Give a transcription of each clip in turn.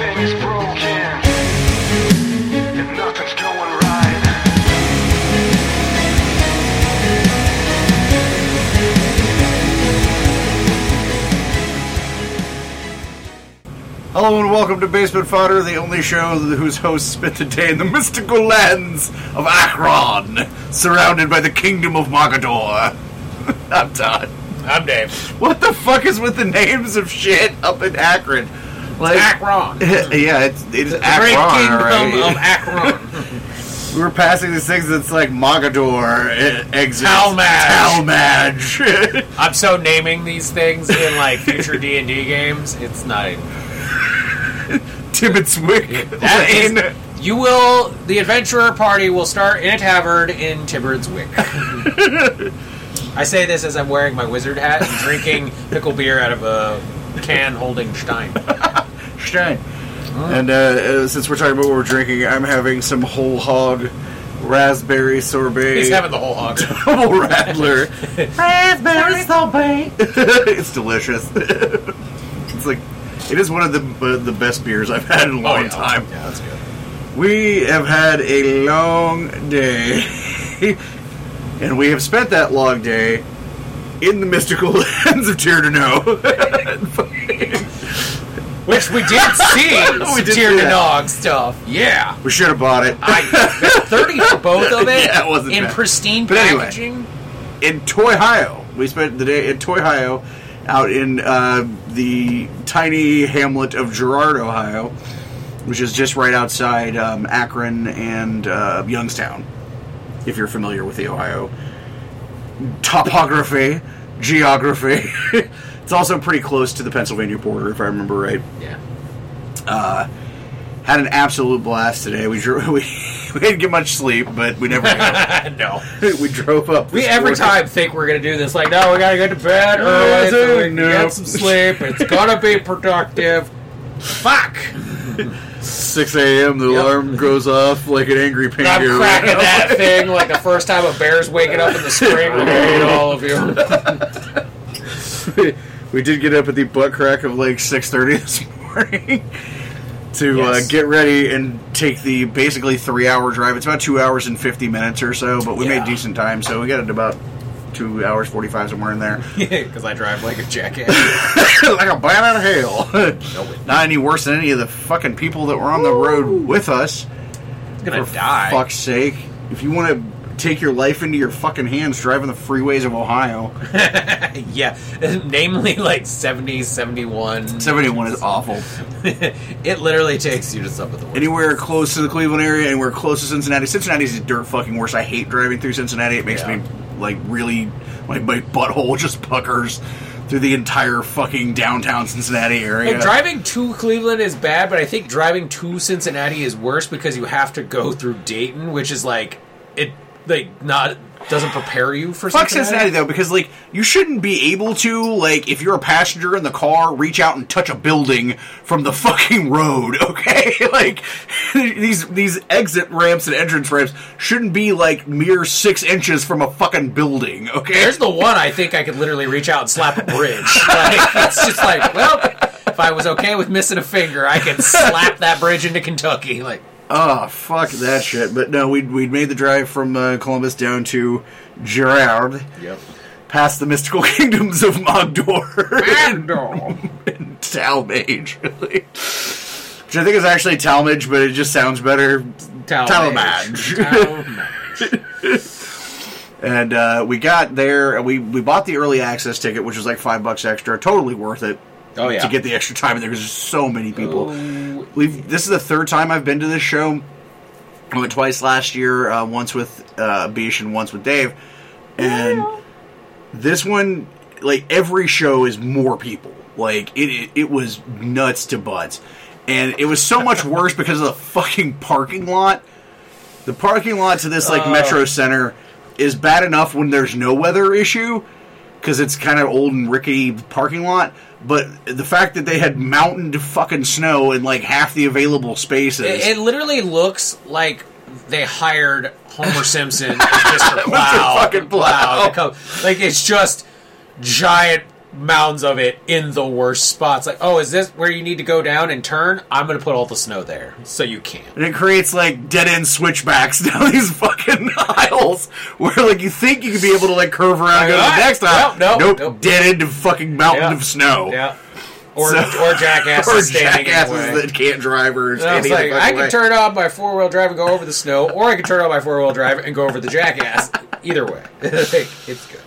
Everything is broken. And nothing's going right. Hello and welcome to Basement Fodder, the only show whose hosts spent the day in the mystical lands of Akron, surrounded by the kingdom of Mogadore. I'm Todd. I'm Dave. What the fuck is with the names of shit up in Akron? Like, Akron. yeah, it's it is Great Akron, kingdom right? of Akron. we were passing these things that's like Mogadore, exit, Tallmadge. Tallmadge. I'm so naming these things in like future D and D games. It's not. even- Tibbetswick That is- Lane. you will. The adventurer party will start in a tavern in Tibbard's Wick. I say this as I'm wearing my wizard hat and drinking pickle beer out of a can holding Stein. Stein. And uh, uh, since we're talking about what we're drinking, I'm having some whole hog raspberry sorbet. He's having the whole hog. double rattler. raspberry sorbet. it's delicious. it's like it is one of the uh, the best beers I've had in a long yeah. time. Yeah, that's good. We have had a long day, and we have spent that long day in the mystical lands of Tyrdeno. Which we did see. We did Tyr see the that. Dog stuff. Yeah. we should have bought it. I thirty for both of it. Yeah, it wasn't in bad. pristine But anyway. packaging. in Toyhio. We spent the day in Toyhio, out in uh, the tiny hamlet of Girard, Ohio, which is just right outside um, Akron and uh, Youngstown. If you're familiar with the Ohio topography, geography, it's also pretty close to the Pennsylvania border, if I remember right. Yeah. Uh, had an absolute blast today. We drew, we, we didn't get much sleep, but we never no. we drove up. We every morning. time think we're gonna do this. Like, no, we gotta go to bed early so we can No. get some sleep. It's gonna be productive. Fuck! 6 a.m. The Yep. alarm goes off like an angry I'm penguin. cracking that thing like the first time a bear's waking up in the spring. We're all of you. We did get up at the butt crack of like 6:30 this morning to Yes. uh, get ready and take the basically three-hour drive. It's about two hours and 50 minutes or so, but we Yeah. made decent time, so we got it about two hours 45 somewhere in there, Because I drive like a jackass. like a bat out of hell. No, Not any worse than any of the fucking people that were on the road with us. I'm gonna For die. fuck's sake. If you want to take your life into your fucking hands driving the freeways of Ohio, yeah. Namely, like 70, 71. 71 is awful. it literally takes you to some of the worst. Anywhere close to the Cleveland area, anywhere close to Cincinnati. Cincinnati's dirt fucking worse. I hate driving through Cincinnati. It makes Yeah. me like really my, my butthole just puckers through the entire fucking downtown Cincinnati area. Like driving to Cleveland is bad, but I think driving to Cincinnati is worse because you have to go through Dayton, which is like it like not doesn't prepare you for Fuck Cincinnati. Cincinnati though, because like you shouldn't be able to like if you're a passenger in the car, reach out and touch a building from the fucking road. Okay, like these these exit ramps and entrance ramps shouldn't be like mere six inches from a fucking building. Okay, There's the one I think I could literally reach out and slap a bridge. Like, it's just like, well, if I was okay with missing a finger, I could slap that bridge into Kentucky. Like, oh fuck that shit. But no, we we made the drive from uh, Columbus down to Girard, yep. past the mystical kingdoms of Mogdor and Talmage, really. which I think is actually Talmage, but it just sounds better. Talmage. And uh, we got there, and we, we bought the early access ticket, which was like five bucks extra. Totally worth it Oh yeah. to get the extra time. And there was just so many people. Oh, We've this is the third time I've been to this show. I went twice last year, uh, once with uh, Bish and once with Dave. And this one, like every show, is more people. Like it, it, it was nuts to butts, and it was so much worse because of the fucking parking lot. The parking lot to this like Uh. Metro Center is bad enough when there's no weather issue because it's kind of old and rickety parking lot. But the fact that they had mountained fucking snow in like half the available spaces. It, it literally looks like they hired Homer Simpson and Mr. Plow. fucking plow. come- Like it's just giant mounds of it in the worst spots. Like, oh, is this where you need to go down and turn? I'm going to put all the snow there so you can't. And it creates like dead end switchbacks down these fucking aisles where like you think you could be able to like curve around and go to the next aisle. no, no, nope, nope. dead end of fucking mountain Yeah. of snow. Yeah. Or, So- or jackasses or standing in the jackasses that can't drive or And I was standing like, I can way. turn on my four wheel drive and go over the snow, or I can turn on my four wheel drive and go over the jackass. Either way, it's good.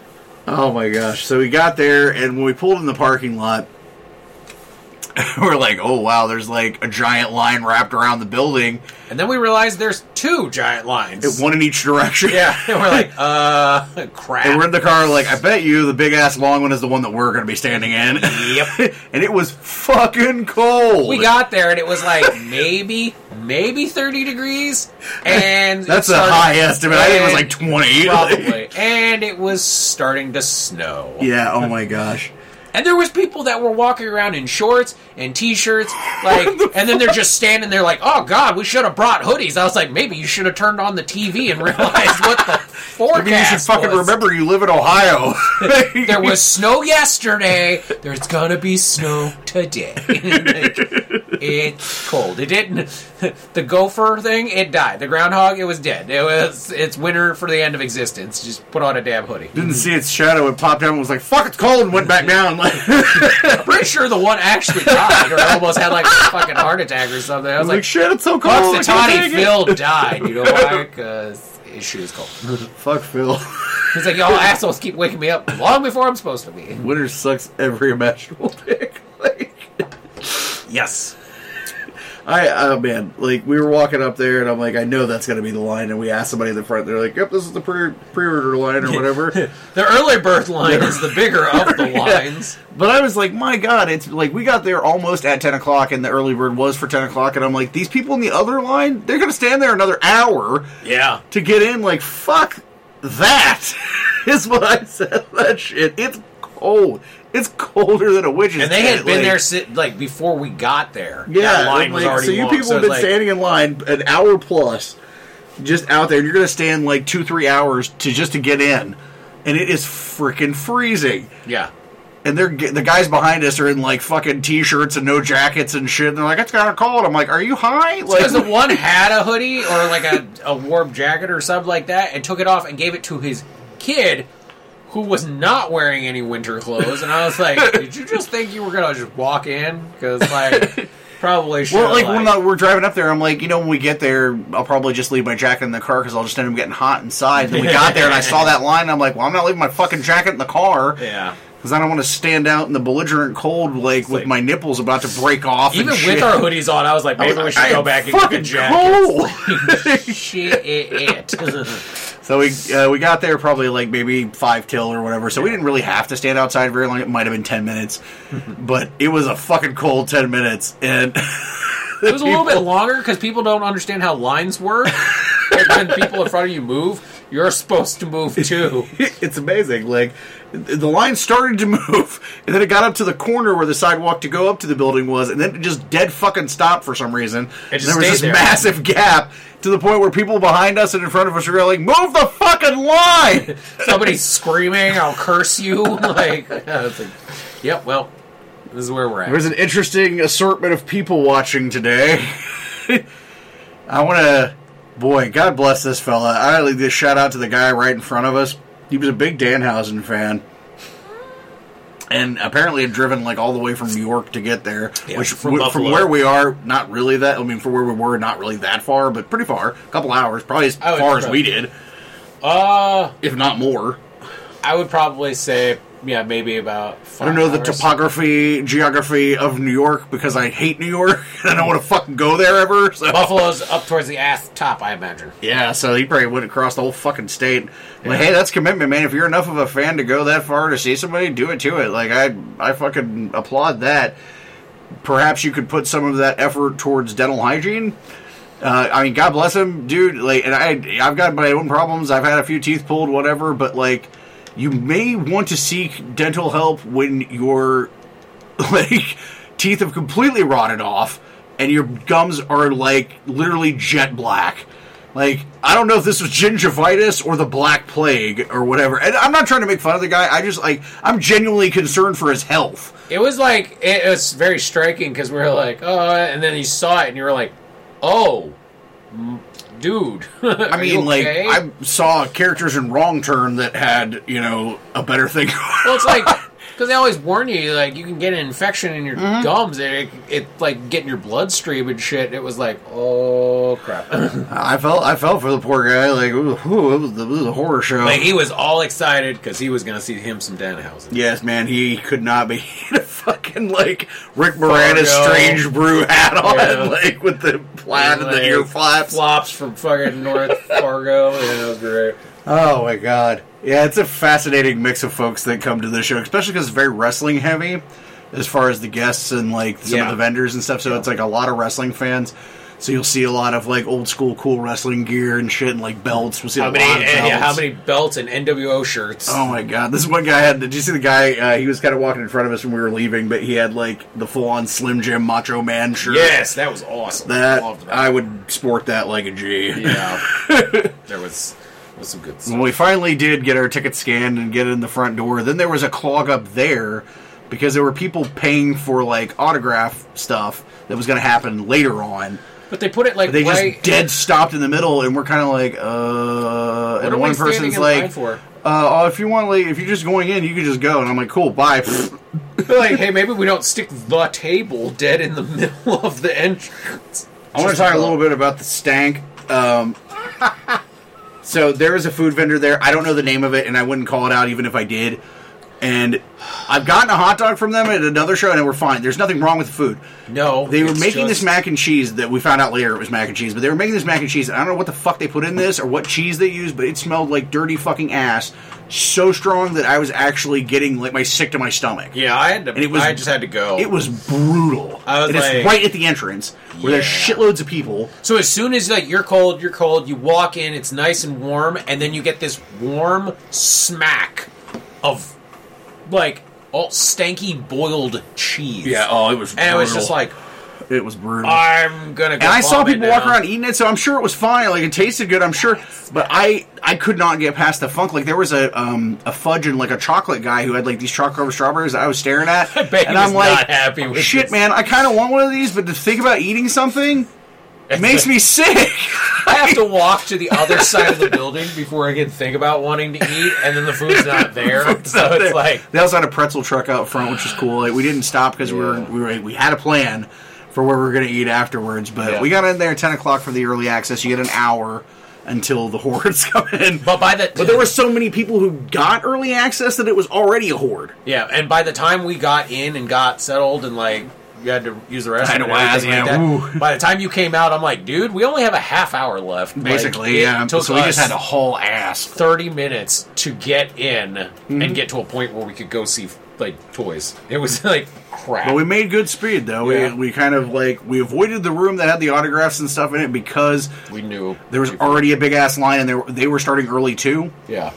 Oh my gosh! So we got there, and when we pulled in the parking lot, we're like, "Oh wow!" There's like a giant line wrapped around the building, And then we realized there's two giant lines. one in each direction. yeah, and we're like, uh, crap. And we're in the car, like, I bet you the big ass long one is the one that we're going to be standing in. Yep. and it was fucking cold. we got there and it was like maybe, maybe 30 degrees, and That's a started- high estimate. I think it was like 20. probably, and it was starting to snow. yeah, oh my gosh. And there was people that were walking around in shorts and t-shirts, like, and then they're just standing there like, "Oh God, we should have brought hoodies." I was like, maybe you should have turned on the TV and realized what the forecast Maybe you should fucking was. remember you live in Ohio. There was snow yesterday. There's gonna be snow today. It's cold. It didn't. The gopher thing, it died. The groundhog, it was dead. It was. It's winter for the end of existence. Just put on a damn hoodie. Didn't see its shadow. It popped down and was like, fuck, it's cold, and went back down. Like, I'm pretty sure the one actually died, or almost had like a fucking heart attack or something. I was like, like, shit, it's so cold. Bugs can't it." Phil died. You know why? Because his shoe is cold. Fuck Phil. He's like, y'all assholes keep waking me up long before I'm supposed to be. Winter sucks every imaginable dick. Like, Yes. I oh man, like we were walking up there, and I'm like, I know that's gonna be the line, and we asked somebody in the front. They're like, Yep, this is the pre pre-order line or whatever. The early birth line is the bigger of the lines. but I was like, my god, it's like we got there almost at ten o'clock, and the early bird was for ten o'clock, and I'm like, these people in the other line, they're gonna stand there another hour Yeah. to get in. Like, fuck that is what I said. That shit, it's cold. It's colder than a witch's. And they had tent, been like- there sit, like before we got there. Yeah, that line was like, already so you long. people So have it's been like, standing in line an hour plus, just out there. and You're going to stand like two, three hours to just to get in, and it is freaking freezing. Yeah. And they're ge- the guys behind us are in like fucking t-shirts and no jackets and shit. And they're like, "It's kind of cold." I'm like, "Are you high?" Like, Because the one had a hoodie or like a, a warm jacket or something like that and took it off and gave it to his kid who was not wearing any winter clothes. And I was like, did you just think you were going to just walk in? Because, like, probably should well, like when uh, we're driving up there, I'm like, you know, when we get there, I'll probably just leave my jacket in the car because I'll just end up getting hot inside. And then we got there and I saw that line. I'm like, well, I'm not leaving my fucking jacket in the car. Yeah. Because I don't want to stand out in the belligerent cold, like with like- my nipples about to break off. Even with our hoodies on, I was like, maybe I we should like, go back and get fucking jacket. Shit. So we uh, we got there probably like maybe five till or whatever. So we didn't really have to stand outside very long. It might have been ten minutes, but it was a fucking cold ten minutes, and It was a little bit longer because people don't understand how lines work. when people in front of you move, you're supposed to move too. it's amazing. Like the line started to move, and then it got up to the corner where the sidewalk to go up to the building was, and then it just dead fucking stopped for some reason. It just and there was this there. massive gap to the point where people behind us and in front of us were like, "Move the fucking line!" Somebody's screaming, "I'll curse you!" Like, yeah, like, yep. Well, this is where we're at. There's an interesting assortment of people watching today. I want to, boy, God bless this fella. I leave this shout out to the guy right in front of us. He was a big Danhausen fan. And apparently had driven like all the way from New York to get there, Yeah, which from w- from where we are, not really that. I mean, for where we were, not really that far, but pretty far. A couple hours, probably as far as we did, Uh, if not more. I would probably say, yeah, maybe about. I don't know the topography, geography of New York because I hate New York. And I don't want to fucking go there ever. So. Buffalo's up towards the ass top, I imagine. Yeah, so he probably went across the whole fucking state. Like, hey, that's commitment, man. If you're enough of a fan to go that far to see somebody, do it to it. Like, I, I fucking applaud that. Perhaps you could put some of that effort towards dental hygiene. Uh, I mean, God bless him, dude. Like, and I, I've got my own problems. I've had a few teeth pulled, whatever. But like, you may want to seek dental help when your like teeth have completely rotted off and your gums are like literally jet black Like, I don't know if this was gingivitis or the Black Plague or whatever. And I'm not trying to make fun of the guy. I just like I'm genuinely concerned for his health. It was like it was very striking because we were like, oh, and then you saw it and you were like, oh, dude. I mean, like I saw characters in Wrong Turn that had you know a better thing. well, it's like because they always warn you, like you can get an infection in your Mm-hmm. gums, and it, it like getting in your bloodstream and shit. It was like, oh crap. I felt I felt for the poor guy. Like, ooh, it, was, it was a horror show. like he was all excited because he was gonna see him some Danhausen. Yes, man, he could not be had a fucking like Rick Moranis strange brew hat on, Yeah. like with the plaid and the Like, ear flaps. flops from fucking North Fargo. Yeah, it was great. Oh my god. Yeah, it's a fascinating mix of folks that come to this show, especially because it's very wrestling heavy as far as the guests and like some Yeah. of the vendors and stuff. So it's like a lot of wrestling fans. So you'll see a lot of like old school cool wrestling gear and shit and like belts. We'll see How a many? lot of and, yeah, belts. how many belts and NWO shirts? Oh my god! This one guy had. Did you see the guy? Uh, he was kind of walking in front of us when we were leaving, but he had like the full on Slim Jim Macho Man shirt. yes, that was awesome. that Loved that. I would sport that like a G. Yeah, there was was some good stuff. When we finally did get our ticket scanned and get in the front door, then there was a clog up there because there were people paying for like autograph stuff that was going to happen later on. But they put it like They right. just dead stopped in the middle, and we're kind of like, uh. What and are one we person's in like, for? uh, oh, if you want, like, if you're just going in, you can just go. And I'm like, cool, bye. like, hey, maybe we don't stick the table dead in the middle of the entrance. I want to talk a little bit about the stank. Um, so there is a food vendor there. I don't know the name of it, and I wouldn't call it out even if I did. And I've gotten a hot dog from them at another show, and we're fine. There's nothing wrong with the food. No, They were it's making just- this mac and cheese that we found out later it was mac and cheese, but they were making this mac and cheese. And I don't know what the fuck they put in this or what cheese they used, but it smelled like dirty fucking ass. So strong that I was actually getting like my sick to my stomach. Yeah, I had to. And it was- I just had to go. It was brutal. I was and it's like- right at the entrance where there's shitloads of people. So as soon as like you're cold, you're cold. You walk in, it's nice and warm, and then you get this warm smack of like all stanky boiled cheese. Yeah. Oh, it was. and it was just like it was brutal. I'm gonna. Go and I saw people walk now. around eating it, so I'm sure it was fine. Like it tasted good, I'm sure. But I, I could not get past the funk. Like there was a, um, a fudge and like a chocolate guy who had like these chocolate covered strawberries that I was staring at, I bet he and was I'm like, not happy with shit, this. man. I kind of want one of these, but to think about eating something, it makes me sick. I have to walk to the other side of the building before I can think about wanting to eat, and then the food's not there. It's so out it's there. like they also had a pretzel truck out front, which is cool. Like we didn't stop because we were we were we had a plan for where we were going to eat afterwards, but Yeah. we got in there at ten o'clock for the early access. You get an hour until the hordes come in. But by the But there were so many people who got early access that it was already a horde. yeah, and by the time we got in and got settled and like you had to use the restroom, to and waz, like yeah, that, by the time you came out, I'm like, dude, we only have a half hour left. Basically, it yeah. So we just had a whole ass. 30 minutes to get in Mm-hmm. and get to a point where we could go see like toys. It was like crap. But we made good speed though. Yeah. We we kind of like we avoided the room that had the autographs and stuff in it because we knew there was already a big ass line and they were, they were starting early too. yeah.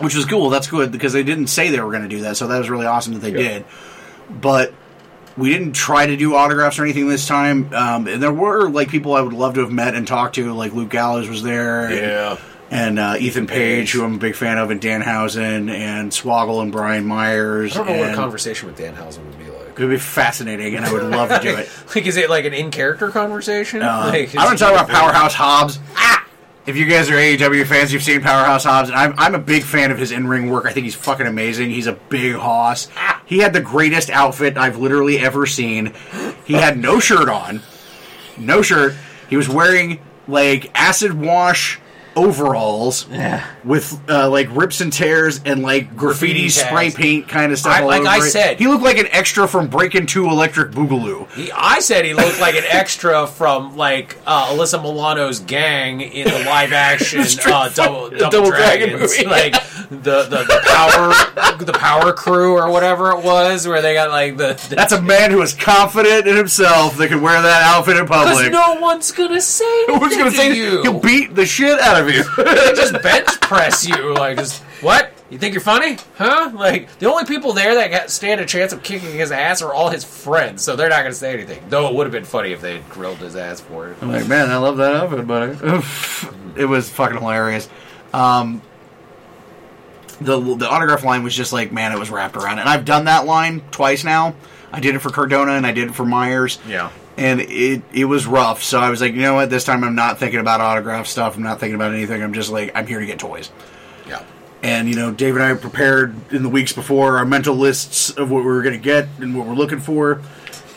which was cool. That's good because they didn't say they were going to do that, so that was really awesome that they Yeah. did. But we didn't try to do autographs or anything this time. Um, and there were like people I would love to have met and talked to, like Luke Gallows was there, and, Yeah. and uh, Ethan Page, who I'm a big fan of, and Danhausen, and Swoggle and Brian Myers. I don't know what a conversation with Danhausen would be like. It would be fascinating, and I would love to do it. Like, is it like an in character conversation? Uh, like, I to talk about Powerhouse Hobbs. Ah! If you guys are AEW fans, you've seen Powerhouse Hobbs, and I'm, I'm a big fan of his in ring work. I think he's fucking amazing. He's a big hoss. He had the greatest outfit I've literally ever seen. He had no shirt on, no shirt. He was wearing like acid wash overalls with uh, like rips and tears and like graffiti, Graffiti spray paint kind of stuff. I- like I it. said- he looked like an extra from Breaking Two Electric Boogaloo. He, I said he looked like an extra from like uh, Alyssa Milano's gang in the live action uh, double, double, Double Dragon Dragons, movie. like the, the the power the power crew or whatever it was, where they got like the, the That's a man who is confident in himself that can wear that outfit in because public. no one's gonna say Who's gonna to say you. he'll beat the shit out of you? They just bench press you like just what you think you're funny huh like the only people there that got, stand a chance of kicking his ass are all his friends so they're not going to say anything though it would have been funny if they had grilled his ass for it I'm like, man, I love that outfit, buddy. It was fucking hilarious. Um, the the autograph line was just like, man, it was wrapped around. it. And I've done that line twice now. I did it for Cardona and I did it for Myers. Yeah. And it it was rough. So I was like, you know what? This time I'm not thinking about autograph stuff. I'm not thinking about anything. I'm just like, I'm here to get toys. Yeah. And you know, Dave and I prepared in the weeks before our mental lists of what we were going to get and what we're looking for.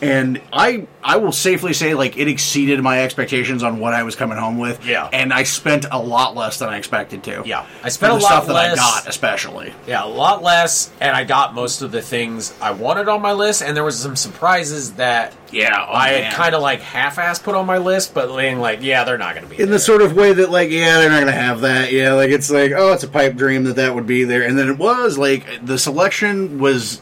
And I I will safely say like it exceeded my expectations on what I was coming home with. Yeah. And I spent a lot less than I expected to. Yeah. I spent a lot stuff that less. I got, especially. Yeah, a lot less, and I got most of the things I wanted on my list, and there was some surprises that Yeah, oh, I man. had kind of like half-ass put on my list, but being like, yeah, they're not going to be in there. the sort of way that like yeah they're not gonna have that yeah like it's like oh it's a pipe dream that that would be there and then it was like the selection was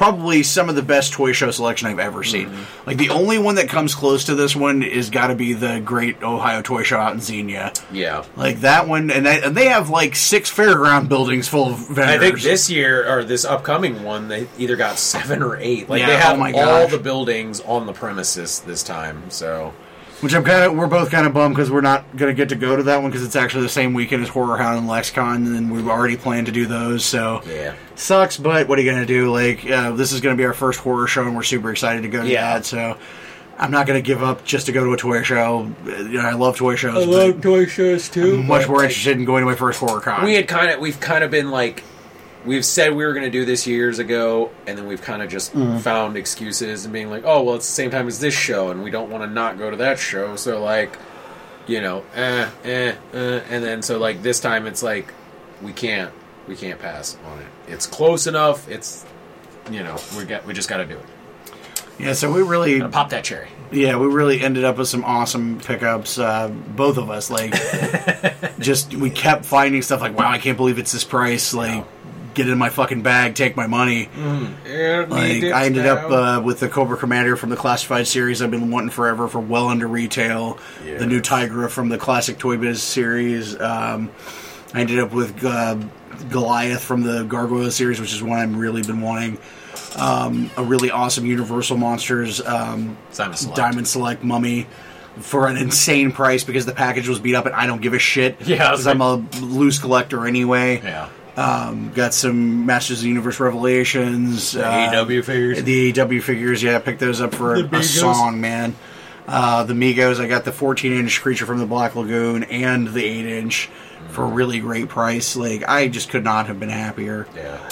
probably some of the best toy show selection I've ever seen. Mm-hmm. Like the only one that comes close to this one is got to be the Great Ohio Toy Show out in Xenia. yeah. Like that one, and they, and they have like six fairground buildings full of vendors. I think this year or this upcoming one, they either got seven or eight. Like Yeah, they have oh all the buildings on the premises this time. So Which I'm kind of, we're both kind of bummed because we're not going to get to go to that one because it's actually the same weekend as Horror Hound and LexCon, and we've already planned to do those. So yeah, sucks, but what are you going to do? Like, uh, this is going to be our first horror show, and we're super excited to go to Yeah. that. So I'm not going to give up just to go to a toy show. Uh, You know, I love toy shows. I love toy shows too. I'm much more interested in going to my first horror con. We had kind of we've kind of been like we've said we were going to do this years ago, and then we've kind of just Mm-hmm. found excuses and being like, oh well, it's the same time as this show, and we don't want to not go to that show. So like, you know, eh, eh, eh, and then so like this time it's like we can't we can't pass on it. It's close enough. It's you know we get we just got to do it. yeah, so we really, Gotta pop that cherry. yeah, we really ended up with some awesome pickups. Uh, both of us, like, just we kept finding stuff like, wow, I can't believe it's this price. Like, get in my fucking bag, take my money. Like I ended up uh, with the Cobra Commander from the Classified series I've been wanting forever for well under retail. The new Tigra from the Classic Toy Biz series. Um, I ended up with uh, Goliath from the Gargoyle series, which is one I've really been wanting. Um, a really awesome Universal Monsters um, Select. Diamond Select Mummy for an insane price because the package was beat up and I don't give a shit. Yeah, because I'm a loose collector anyway. Yeah. Um, got some Masters of the Universe Revelations. The uh, AEW figures. The AEW figures, yeah, I picked those up for a, a song, man. Uh, the Megos, I got the 14 inch creature from the Black Lagoon and the 8 inch for a really great price. Like, I just could not have been happier. Yeah.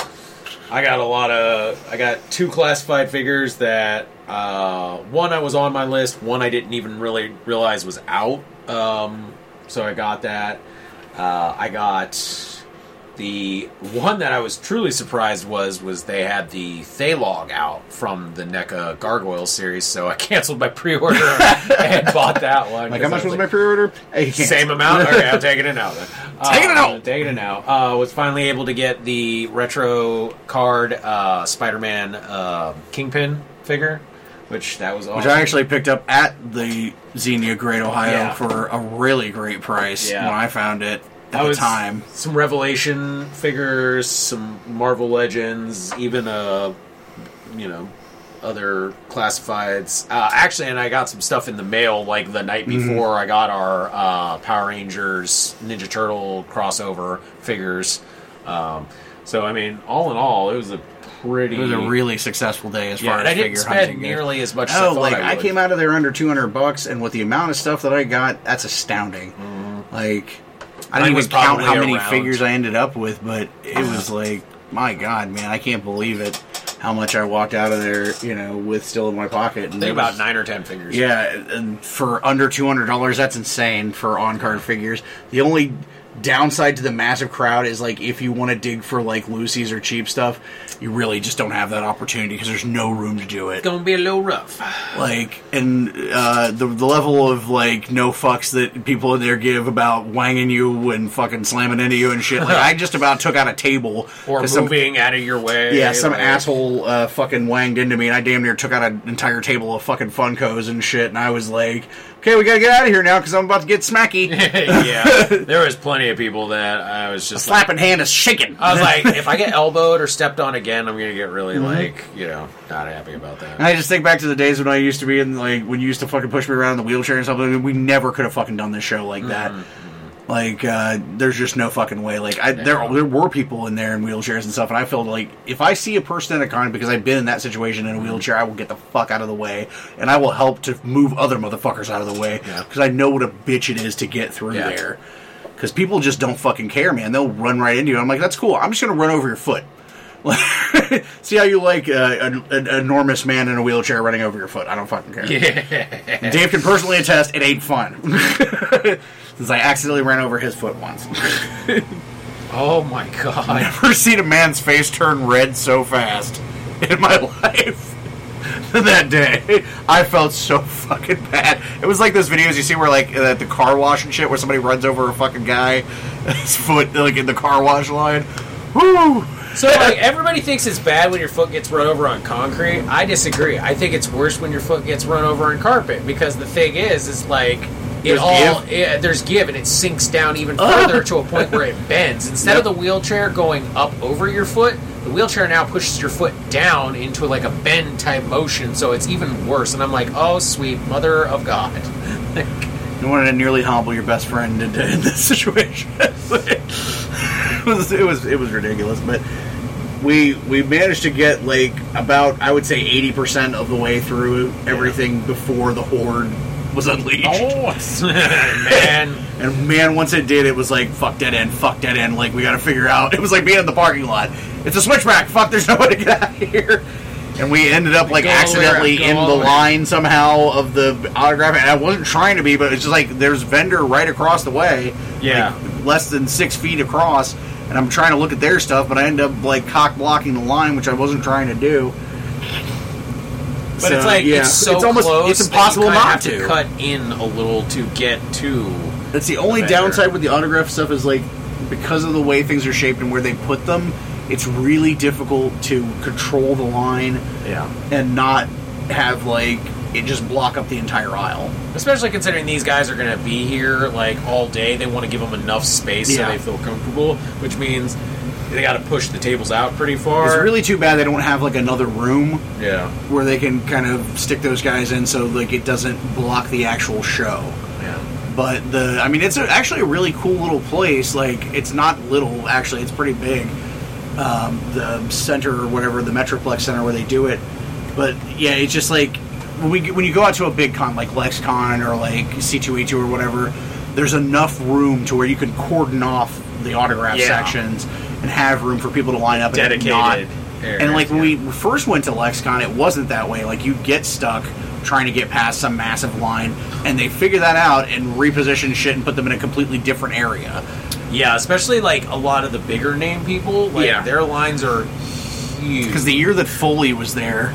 I got a lot of. I got two classified figures that. Uh, one I was on my list. One I didn't even really realize was out. Um, so I got that. Uh, I got the one that I was truly surprised was was they had the Thailog out from the NECA Gargoyle series. So I canceled my pre-order and bought that one. Like, how much was like, my pre order? Hey, you can't. same amount? Okay, I'm taking it now then. Taking it Uh, out! Taking it now. Uh, was finally able to get the retro card uh, Spider-Man uh, Kingpin figure, which that was awesome. Which I actually picked up at the Xenia Great Ohio Yeah. for a really great price Yeah. when I found it at That the was time. Some Revelation figures, some Marvel Legends, even a you know other classifieds. Uh, actually, and I got some stuff in the mail like the night Mm-hmm. before. I got our uh, Power Rangers Ninja Turtle crossover figures. Um, so I mean, all in all, it was a pretty. It was a really successful day as yeah. far as I didn't figure spend hunting nearly as much. as I Oh, like I, I, came out of there under two hundred bucks, and with the amount of stuff that I got, that's astounding. Like I didn't even count how many around- figures I ended up with, but it was like, my God, man, I can't believe it. How much I walked out of there, you know, with still in my pocket. And I think about was- nine or ten figures. Yeah, and for under two hundred dollars, that's insane for on card figures. The only downside to the massive crowd is like if you want to dig for like Lucy's or cheap stuff, you really just don't have that opportunity because there's no room to do it. It's gonna be a little rough. Like, and uh, the the level of like no fucks that people in there give about wanging you and fucking slamming into you and shit. Like, I just about took out a table Or 'cause some- moving out of your way. yeah, some like- asshole uh, fucking wanged into me, and I damn near took out an entire table of fucking Funkos and shit. And I was like, "Okay, we gotta get out of here now because I'm about to get smacky." yeah, there was plenty of people that I was just like, Slapping hand is shaking. I was like, if I get elbowed or stepped on again, I'm gonna get really Mm-hmm. like, you know, not happy about that. And I just think back to the days when I used to be in like when you used to fucking push me around in the wheelchair and stuff. like that, We never could have fucking done this show like that. Like, uh, there's just no fucking way. Like, I, there there were people in there in wheelchairs and stuff, and I felt like if I see a person in a car because I've been in that situation in a wheelchair, I will get the fuck out of the way, and I will help to move other motherfuckers out of the way because I know what a bitch it is to get through Yeah. there. Because people just don't fucking care, man. They'll run right into you. I'm like, that's cool. I'm just gonna run over your foot. See how you like uh, an, an enormous man in a wheelchair running over your foot. I don't fucking care. Yeah. Dave can personally attest it ain't fun. Since I accidentally ran over his foot once. Oh my god. I've never seen a man's face turn red so fast in my life. that day, I felt so fucking bad. It was like those videos you see where like at the car wash and shit, where somebody runs over a fucking guy, his foot like in the car wash line. Woo! So like everybody thinks it's bad when your foot gets run over on concrete. I disagree. I think it's worse when your foot gets run over on carpet because the thing is, is like it There's all give? yeah, there's give and it sinks down even oh. further to a point where it bends. Instead of the wheelchair going up over your foot, the wheelchair now pushes your foot down into like a bend type motion, so it's even worse. And I'm like, oh sweet mother of God. You wanted to nearly humble your best friend in, in this situation. it was it was it was ridiculous, but we we managed to get like about I would say eighty percent of the way through everything before the horde was unleashed. Oh man. And man, once it did, it was like fuck dead end, fuck dead end. Like we got to figure out. It was like being in the parking lot. It's a switchback. Fuck, there's no way to get out of here. And we ended up like Go all the way accidentally in the line somehow of the autograph. And I wasn't trying to be, but it's just like there's vendor right across the way. Yeah. like, less than six feet across. And I'm trying to look at their stuff, but I end up like cock blocking the line, which I wasn't trying to do. But So, it's like yeah, it's so it's almost close. it's impossible not have to. cut in a little to get to. That's the only Better. downside with the autograph stuff is like because of the way things are shaped and where they put them, it's really difficult to control the line Yeah. and not have like it just block up the entire aisle. Especially considering these guys are going to be here like all day, they want to give them enough space Yeah. so they feel comfortable, which means they got to push the tables out pretty far. It's really too bad they don't have like another room yeah, where they can kind of stick those guys in so like it doesn't block the actual show. yeah. But the, I mean, it's a, actually a really cool little place. Like, it's not little, actually, it's pretty big. Um, the center or whatever, the Metroplex Center where they do it. But yeah, it's just like when we when you go out to a big con like LexCon or like C2E2 or whatever, there's enough room to where you can cordon off the autograph Yeah. sections and have room for people to line up and not. areas, And like when yeah. we first went to LexCon, it wasn't that way. Like you get stuck trying to get past some massive line, and they figure that out and reposition shit and put them in a completely different area. Yeah, especially like a lot of the bigger name people, like Yeah. their lines are huge. Because the year that Foley was there,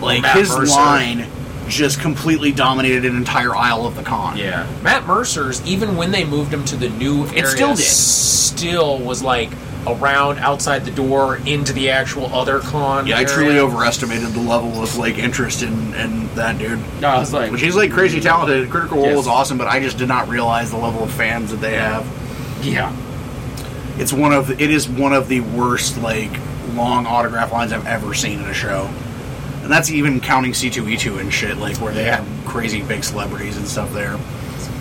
like Matt his Mercer. line just completely dominated an entire aisle of the con. Yeah, Matt Mercer's even when they moved him to the new area, still did. still was like around outside the door into the actual other con. Yeah, I truly overestimated the level of like interest in, in that dude. No, I was like, Which he's like crazy mm. talented. Critical Role Yes. is awesome, but I just did not realize the level of fans that they have. yeah, It's one of it is one of the worst like long autograph lines I've ever seen in a show. And that's even counting C2E2 and shit, like where they have crazy big celebrities and stuff there.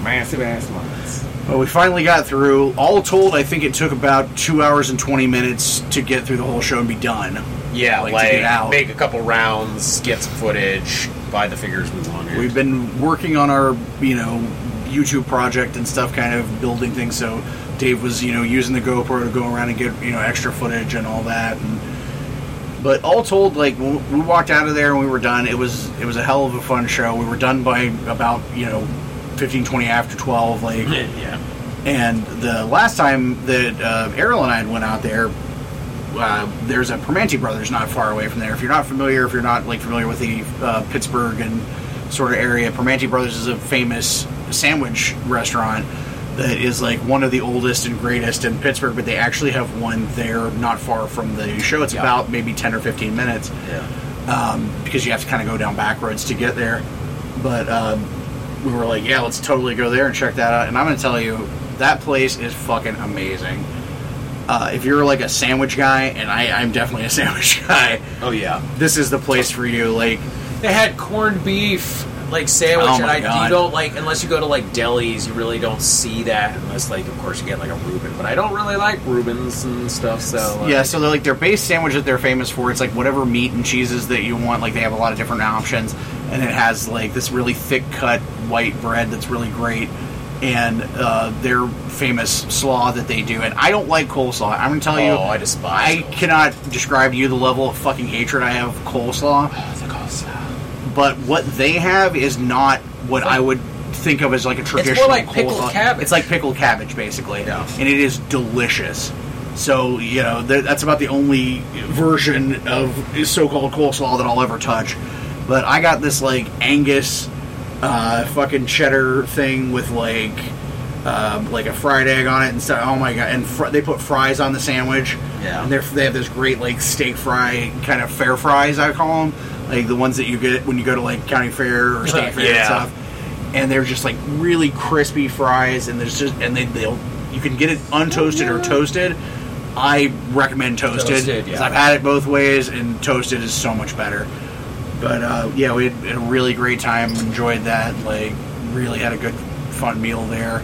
massive ass lines. But we finally got through. All told, I think it took about two hours and twenty minutes to get through the whole show and be done. Yeah, Like, like, to get out. make a couple rounds, get some footage, buy the figures we wanted. We've been working on our, you know, YouTube project and stuff, kind of building things. So Dave was, you know, using the GoPro to go around and get, you know, extra footage and all that. And but all told, like we walked out of there and we were done, it was it was a hell of a fun show. We were done by about you know 15, 20 after twelve, like. yeah, And the last time that uh, Errol and I went out there, uh, there's a Primanti Brothers not far away from there. If you're not familiar, if you're not like familiar with the uh, Pittsburgh and sort of area, Primanti Brothers is a famous sandwich restaurant that is like one of the oldest and greatest in Pittsburgh. But they actually have one there, not far from the show. It's Yeah. about maybe ten or fifteen minutes yeah. um, because you have to kind of go down back roads to get there. But um, we were like, yeah, let's totally go there and check that out. And I'm going to tell you, that place is fucking amazing. Uh, if you're like a sandwich guy, and I, I'm definitely a sandwich guy, Oh yeah. this is the place for you. Like, They had corned beef like sandwich, Oh and I God. you don't like unless you go to like delis, you really don't see that unless like of course you get like a Reuben. But I don't really like Reubens and stuff. So Yeah, so they're like their base sandwich that they're famous for. It's like whatever meat and cheeses that you want. Like they have a lot of different options, and it has like this really thick cut white bread that's really great, and uh, their famous slaw that they do. And I don't like coleslaw. I'm gonna tell you, Oh, I despise I coleslaw. cannot describe to you the level of fucking hatred I have of coleslaw. Oh, the coleslaw. But what they have is not what I would think of as like a traditional like pickled coleslaw. cabbage. It's like pickled cabbage, basically, Yeah. and it is delicious. So you know that's about the only version of so-called coleslaw that I'll ever touch. But I got this like Angus, uh, fucking cheddar thing with like. Um, like a fried egg on it and stuff. Oh my god! And fr- they put fries on the sandwich. Yeah. And they have this great like steak fry kind of fair fries I call them, like the ones that you get when you go to like county fair or state fair and stuff. And they're just like really crispy fries, and there's just and they they'll you can get it untoasted or toasted. I recommend toasted. Toasted, 'cause yeah. I've had it both ways, and toasted is so much better. But uh, yeah, we had a really great time. Enjoyed that. Like, really had a good, fun meal there.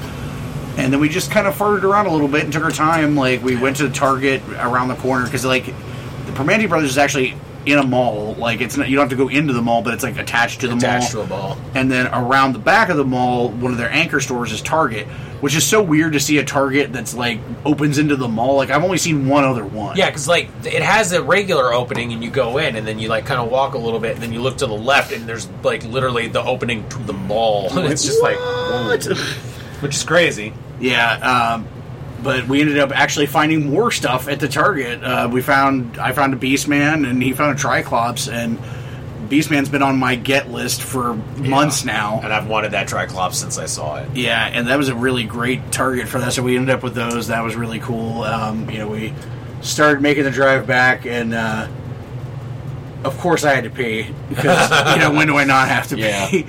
And then we just kind of farted around a little bit and took our time. Like, we went to the Target around the corner because, like, the Primanti Brothers is actually in a mall. Like, it's not you don't have to go into the mall, but it's like attached to the Attached to mall. a ball. And then around the back of the mall, one of their anchor stores is Target, which is so weird to see a Target that's like opens into the mall. Like, I've only seen one other one. Yeah, because like it has a regular opening, and you go in, and then you like kind of walk a little bit, and then you look to the left, and there's like literally the opening to the mall. It's just like, whoa. which is crazy. Yeah, um, but we ended up actually finding more stuff at the Target. Uh, we found I found a Beastman and he found a Triclops, and Beastman's been on my get list for months now. and I've wanted that Triclops since I saw it. Yeah, and that was a really great target for that. So we ended up with those. That was really cool. Um, you know, we started making the drive back, and uh, of course I had to pee because you know when do I not have to Yeah. pee?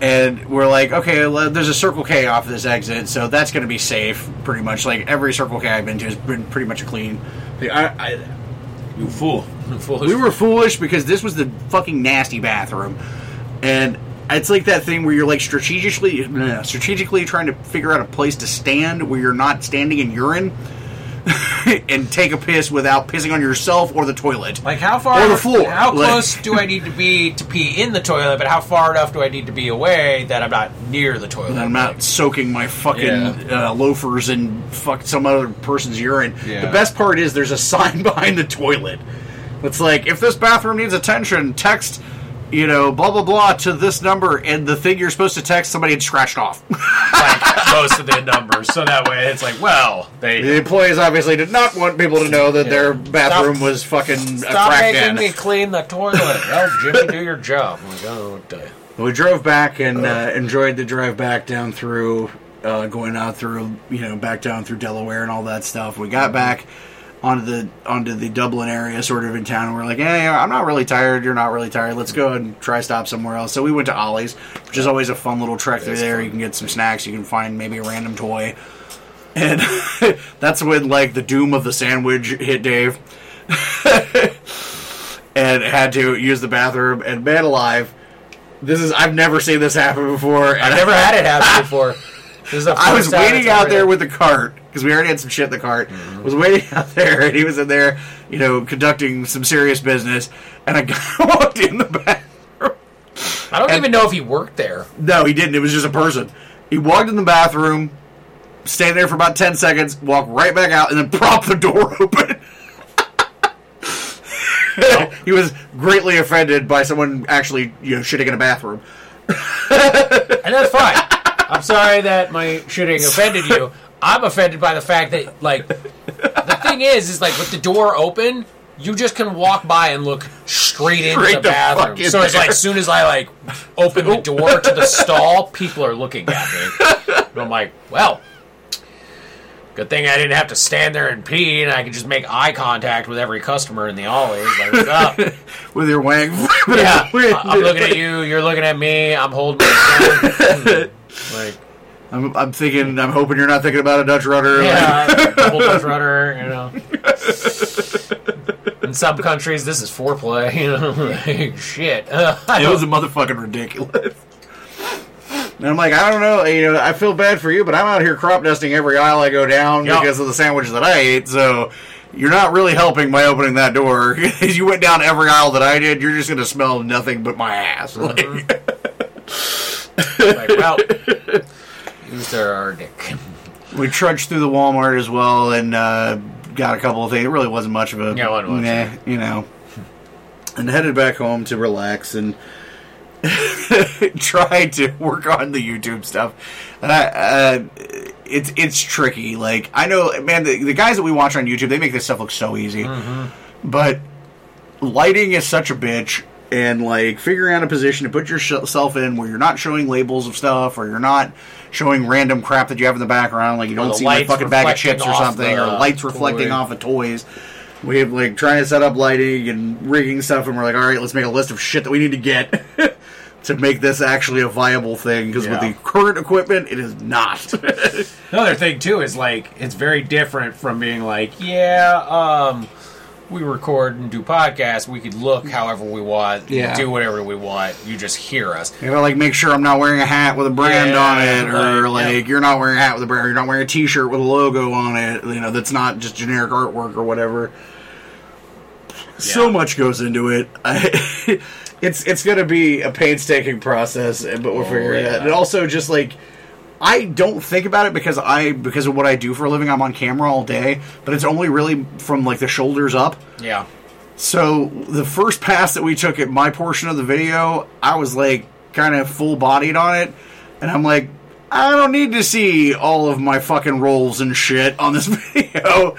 And we're like, okay, well, there's a Circle K off this exit, so that's going to be safe. Pretty much, like every Circle K I've been to has been pretty much clean. Like, I, I, You fool! Foolish. we were foolish because this was the fucking nasty bathroom, and it's like that thing where you're like strategically, strategically trying to figure out a place to stand where you're not standing in urine, and take a piss without pissing on yourself or the toilet. Like how far Or the floor. How Like- close do I need to be to pee in the toilet? But how far enough do I need to be away that I'm not near the toilet? And I'm not soaking my fucking uh, loafers in fuck some other person's urine. Yeah. The best part is there's a sign behind the toilet. It's like if this bathroom needs attention, text, you know, blah blah blah to this number, and the thing you're supposed to text somebody had scratched off. like most of the numbers, so that way it's like, well, they the employees obviously did not want people to know that their bathroom Stop- was fucking a stop crack making den. me clean the toilet. well, Jimmy, do your job. I'm like, oh, what We drove back and uh, enjoyed the drive back down through, uh, going out through, you know, back down through Delaware and all that stuff. We got back onto the onto the Dublin area, sort of in town. And we're like, hey, I'm not really tired. You're not really tired. Let's go and try stop somewhere else. So we went to Ollie's, which is always a fun little trek through there. fun. You can get some snacks. You can find maybe a random toy. And that's when like the doom of the sandwich hit Dave. and had to use the bathroom. And man alive, this is I've never seen this happen before. I've never had it happen before. This is I was waiting out there with the cart because we already had some shit in the cart. Mm-hmm. Was waiting out there, and he was in there, you know, conducting some serious business. And a guy walked in the bathroom. I don't and- even know if he worked there. No, he didn't. It was just a person. He walked in the bathroom, stayed there for about ten seconds, walked right back out, and then propped the door open. he was greatly offended by someone actually, you know, shitting in a bathroom. And that's fine. I'm sorry that my shitting offended you. I'm offended by the fact that, like, the thing is, is like with the door open, you just can walk by and look straight into Straight the bathroom. So it's like, as soon as I like open the door to the stall, people are looking at me. And I'm like, well, good thing I didn't have to stand there and pee, and I could just make eye contact with every customer in the always. Like, what's up? with your wang. Yeah, I'm looking at you. You're looking at me. I'm holding my I'm, I'm thinking. I'm hoping you're not thinking about a Dutch rudder. yeah, double Dutch rudder. You know. In some countries, this is foreplay. You know, like, shit. it was a motherfucking ridiculous. And I'm like, I don't know, you know, I feel bad for you, but I'm out here crop dusting every aisle I go down Yeah. because of the sandwiches that I ate. So you're not really helping by opening that door. If you went down every aisle that I did, you're just going to smell nothing but my ass. Mm-hmm. Like, Like, well, our dick. we trudged through the Walmart as well and uh, got a couple of things. It really wasn't much of a, Yeah, wasn't much. nah, you know, and headed back home to relax and try to work on the YouTube stuff. And I, uh, it's it's tricky. Like I know, man, the, the guys that we watch on YouTube, they make this stuff look so easy, but lighting is such a bitch. And like figuring out a position to put yourself in where you're not showing labels of stuff, or you're not showing random crap that you have in the background, like you don't see my fucking bag of chips or something, the or lights reflecting toy. off of toys. We have like trying to set up lighting and rigging stuff, and we're like, all right, let's make a list of shit that we need to get to make this actually a viable thing. Because with the current equipment, it is not. Another thing too is like it's very different from being like, yeah, um, we record and do podcasts. We could look however we want, Yeah. do whatever we want. You just hear us. you know, like make sure I'm not wearing a hat with a brand Yeah, on it, or like, like yeah. you're not wearing a hat with a brand, or you're not wearing a T-shirt with a logo on it. You know, that's not just generic artwork or whatever. So much goes into it. I, it's it's going to be a painstaking process, but we're Oh, figuring it out. And also, just like I don't think about it because I because of what I do for a living. I'm on camera all day, but it's only really from like the shoulders up. Yeah, So the first pass that we took at my portion of the video, I was like kind of full bodied on it, and I'm like, I don't need to see all of my fucking rolls and shit on this video.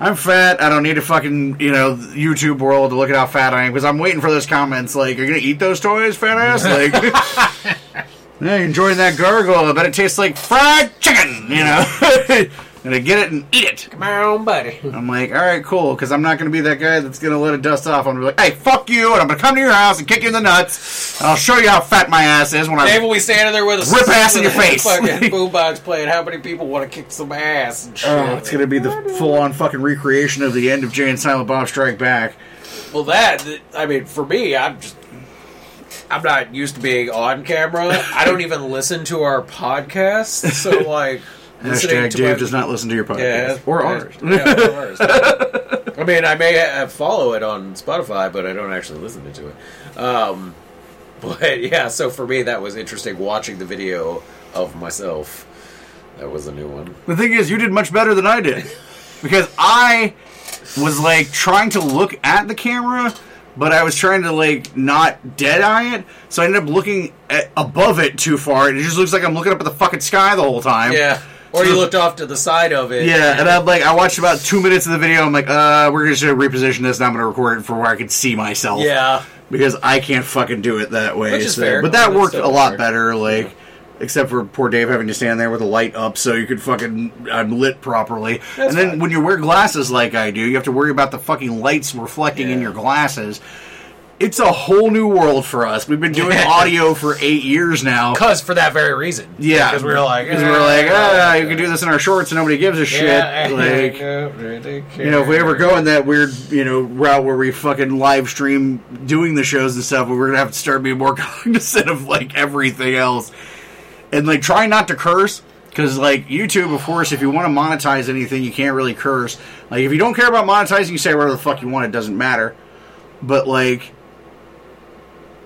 I'm fat. I don't need to fucking you know YouTube world to look at how fat I am because I'm waiting for those comments like, "Are you gonna eat those toys, fat ass?" Like, yeah, you enjoying that gargle? I bet it tastes like fried chicken. You know, gonna get it and eat it. come on, buddy. I'm like, all right, cool, because I'm not going to be that guy that's going to let it dust off. I'm going to be like, hey, fuck you, and I'm going to come to your house and kick you in the nuts, and I'll show you how fat my ass is when Dave I. will be standing there with a Rip ass in your face. Fucking boombox playing. How many people want to kick some ass and oh, shit? Oh, it's going to be the full-on fucking recreation of the end of Jay and Silent Bob Strike Back. Well, that I mean, for me, I'm just I'm not used to being on camera. I don't even listen to our podcast, so like Hashtag to Dave my- does not listen to your podcast yeah, or ours. yeah, or ours. I mean, I may follow it on Spotify, but I don't actually listen to it. Um, but yeah, so for me, that was interesting watching the video of myself. That was a new one. The thing is, you did much better than I did because I was like trying to look at the camera, but I was trying to like not dead eye it, so I ended up looking at, above it too far, and it just looks like I'm looking up at the fucking sky the whole time. Yeah. Or you looked off to the side of it. Yeah, and I'm like, I watched about two minutes of the video. I'm like, uh, we're just gonna reposition this, and I'm gonna record it for where I can see myself. Yeah. because I can't fucking do it that way. Which is so- fair. But that That's worked a lot better. Like, except for poor Dave having to stand there with the light up so you could fucking I'm lit properly. That's and then fine. when you wear glasses like I do, you have to worry about the fucking lights reflecting in your glasses. It's a whole new world for us. We've been doing audio for eight years now. Because for that very reason. Yeah, Because we were like, because we were like, ah, "Ah, you can do this in our shorts and nobody gives a shit. Yeah, like, you you know, if we ever go in that weird, you know, route where we fucking live stream doing the shows and stuff, we're gonna have to start being more cognizant of like everything else, and like try not to curse. Because like YouTube, of course, if you want to monetize anything, you can't really curse. Like if you don't care about monetizing, you say whatever the fuck you want. It doesn't matter. But like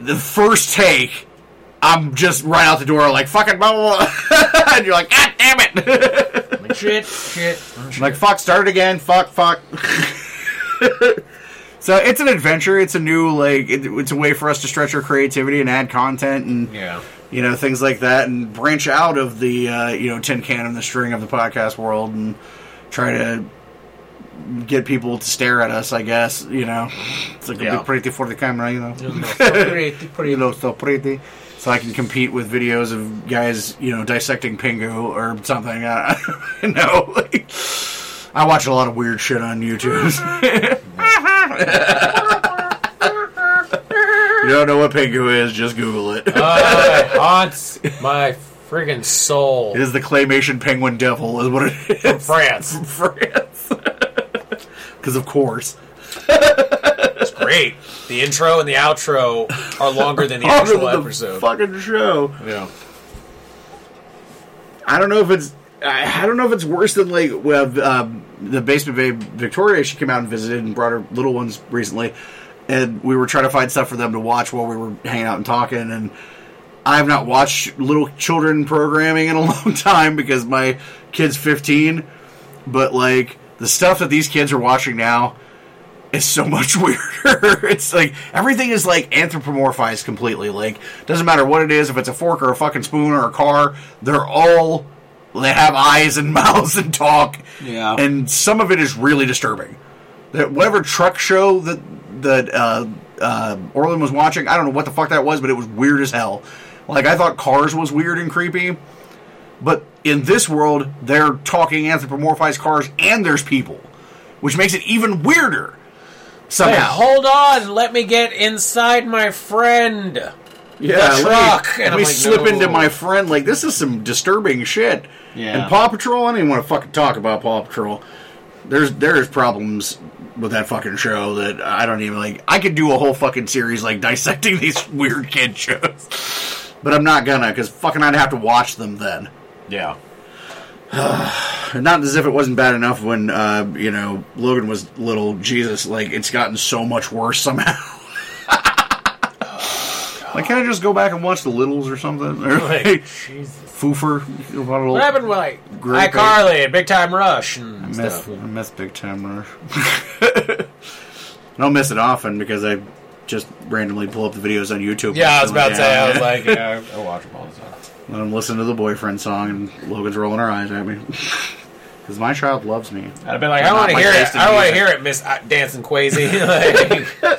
the first take, I'm just right out the door like fucking blah blah, blah. and you're like, God damn it. Like, shit, shit. Like fuck, start it again. Fuck, fuck. so it's an adventure. It's a new like it, it's a way for us to stretch our creativity and add content and Yeah. You know things like that and branch out of the uh, you know tin can and the string of the podcast world and try to get people to stare at us. I guess you know it's like Yeah. bit pretty for the camera. You know, pretty, pretty you know, so pretty. So I can compete with videos of guys, you know, dissecting Pingu or something. I don't know. Like, I watch a lot of weird shit on YouTube. you don't know what Pingu is? Just Google it. Uh, it haunts my friggin' soul. it is the claymation penguin devil, is what it is. France. From France. Because of course. It's great. The intro and the outro are longer than the Longer actual than the episode. fucking show. yeah. I don't know if it's I, I don't know if it's worse than like well, um, the basement babe Victoria. She came out and visited and brought her little ones recently, and we were trying to find stuff for them to watch while we were hanging out and talking. And I have not watched little children programming in a long time because my kid's 15. But like the stuff that these kids are watching now is so much weirder. it's like everything is like anthropomorphized completely. Like doesn't matter what it is, if it's a fork or a fucking spoon or a car, they're all they have eyes and mouths and talk. Yeah. And some of it is really disturbing. That whatever truck show that that uh, uh, Orlin was watching, I don't know what the fuck that was, but it was weird as hell. Like I thought Cars was weird and creepy, but in this world, they're talking anthropomorphized cars and there's people, which makes it even weirder. Hey, Somehow, hold on, let me get inside my friend. yeah, the let me- truck. Let And I'm me like, slip no. into my friend. Like this is some disturbing shit. Yeah. And Paw Patrol, I don't even want to fucking talk about Paw Patrol. There's there's problems with that fucking show that I don't even like. I could do a whole fucking series like dissecting these weird kid shows, but I'm not gonna because fucking I'd have to watch them then. Yeah. Not as if it wasn't bad enough when uh, you know Logan was little. Jesus, like it's gotten so much worse somehow. Like, can I just go back and watch the Littles or something? Or Like, like, Jesus. Foofer. What happened with like Great iCarly and Big Time Rush I and miss, stuff? I miss Big Time Rush. I don't miss it often because I just randomly pull up the videos on YouTube. Yeah, I was about to say. I was like, yeah, I watch them all the time. Let him listen to the boyfriend song, and Logan's rolling her eyes at me because my child loves me. I'd have been like, I Not want to hear taste it. in I want to hear it, Miss uh, Dancing Quasi. like,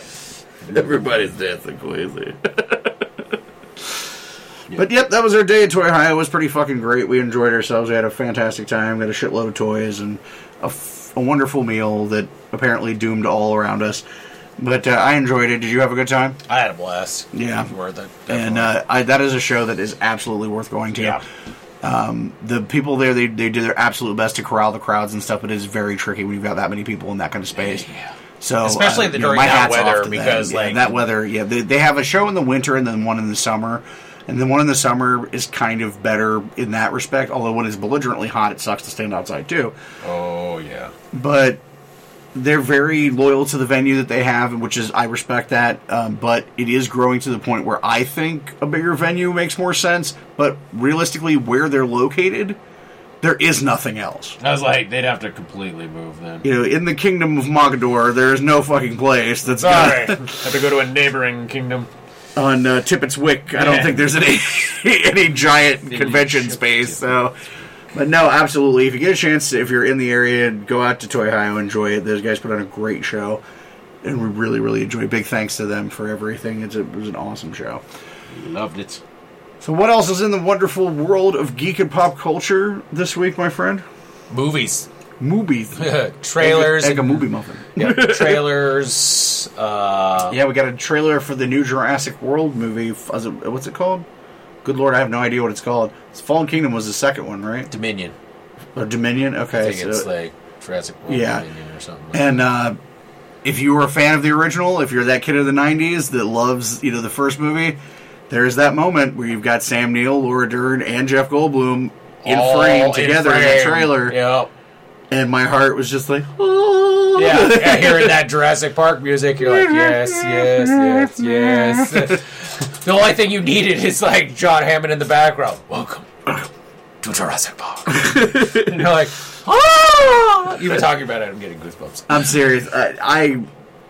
Everybody's dancing crazy. But yep, that was our day at Toyhio. It was pretty fucking great. We enjoyed ourselves. We had a fantastic time. Got a shitload of toys and a, f- a wonderful meal that apparently doomed all around us. But uh, I enjoyed it. Did you have a good time? I had a blast. Yeah. It worth it. And uh, I, that is a show that is absolutely worth going to. yeah, The people there, they, they do their absolute best to corral the crowds and stuff, but it is very tricky when you've got that many people in that kind of space. Yeah. So, Especially uh, the- you know, that weather, because, Yeah, like- that weather, yeah, they, they have a show in the winter and then one in the summer, and then one in the summer is kind of better in that respect. Although when it's belligerently hot, it sucks to stand outside too. Oh yeah. But they're very loyal to the venue that they have, which is I respect that. Um, but it is growing to the point where I think a bigger venue makes more sense. But realistically, where they're located, there is nothing else. I was like, they'd have to completely move then. You know, in the kingdom of Mogadore, there is no fucking place that's Sorry, got- have to go to a neighboring kingdom. On uh, Tippett's Wick. I don't think there's any any giant convention space. So, but no, absolutely. If you get a chance, if you're in the area, go out to Toyhio, enjoy it. Those guys put on a great show, and we really, really enjoy. it. Big thanks to them for everything. It's a, it was an awesome show. Loved it. So, what else is in the wonderful world of geek and pop culture this week, my friend? Movies, Movies, trailers, egg, egg a movie muffin. Yep, trailers. Uh, Yeah, we got a trailer for the new Jurassic World movie. What's it called? Good lord, I have no idea what it's called. Fallen Kingdom was the second one, right? Dominion. Or Dominion? I Okay. think it's like Jurassic World Yeah. Dominion or something. and uh, if you were a fan of the original, if you're that kid of the '90s that loves you know the first movie, there's that moment where you've got Sam Neill, Laura Dern, and Jeff Goldblum in All frame together in, that frame. trailer, Yep. And my heart was just like, oh. Yeah, yeah, hearing that Jurassic Park music, you're like, yes, yes, yes, yes. the only thing you needed is like John Hammond in the background. Welcome to Jurassic Park. and you're like, ah! You've been talking about it. I'm getting goosebumps. I'm serious. I, I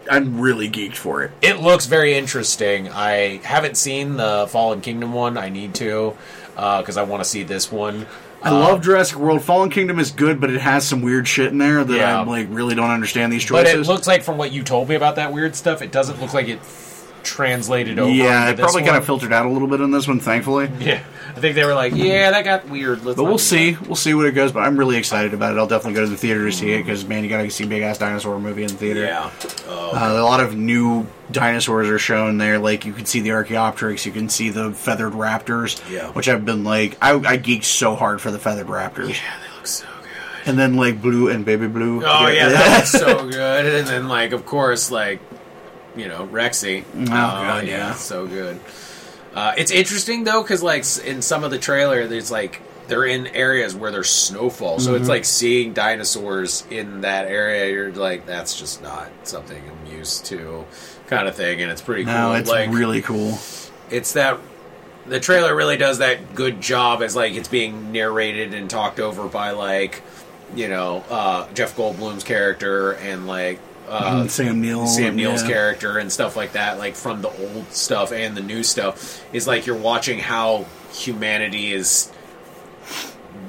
I'm really geeked for it. It looks very interesting. I haven't seen the Fallen Kingdom one. I need to because I want to see this one. I love uh, Jurassic World. Fallen Kingdom is good, but it has some weird shit in there that Yeah. I like really don't understand these choices. But it looks like from what you told me about that weird stuff, it doesn't look like it translated over. yeah, it probably kind of filtered out a little bit on this one, thankfully. Yeah, I think they were like, yeah, that got weird. Let's But we'll see. that. We'll see what it goes. But I'm really excited about it. I'll definitely go to the theater to see it because man, you gotta see big ass dinosaur movie in the theater. Yeah. Oh, Uh, a lot of new dinosaurs are shown there. Like you can see the Archaeopteryx, you can see the feathered raptors. Yeah. Which I've been like, I, I geeked so hard for the feathered raptors. yeah, they look so good. And then like Blue and Baby Blue. Oh yeah, that looks so good. And then like, of course, like you know, Rexy. Oh, God, yeah. so good. Uh, it's interesting though, because like in some of the trailer, there's like they're in areas where there's snowfall, so Mm-hmm. it's like seeing dinosaurs in that area. You're like, that's just not something I'm used to, kind of thing, and it's pretty No, cool. it's like, really cool. it's that the trailer really does that good job as like it's being narrated and talked over by like you know uh, Jeff Goldblum's character and like uh, Sam Neill, Sam Neill's yeah. character and stuff like that, like from the old stuff and the new stuff, is like you're watching how humanity is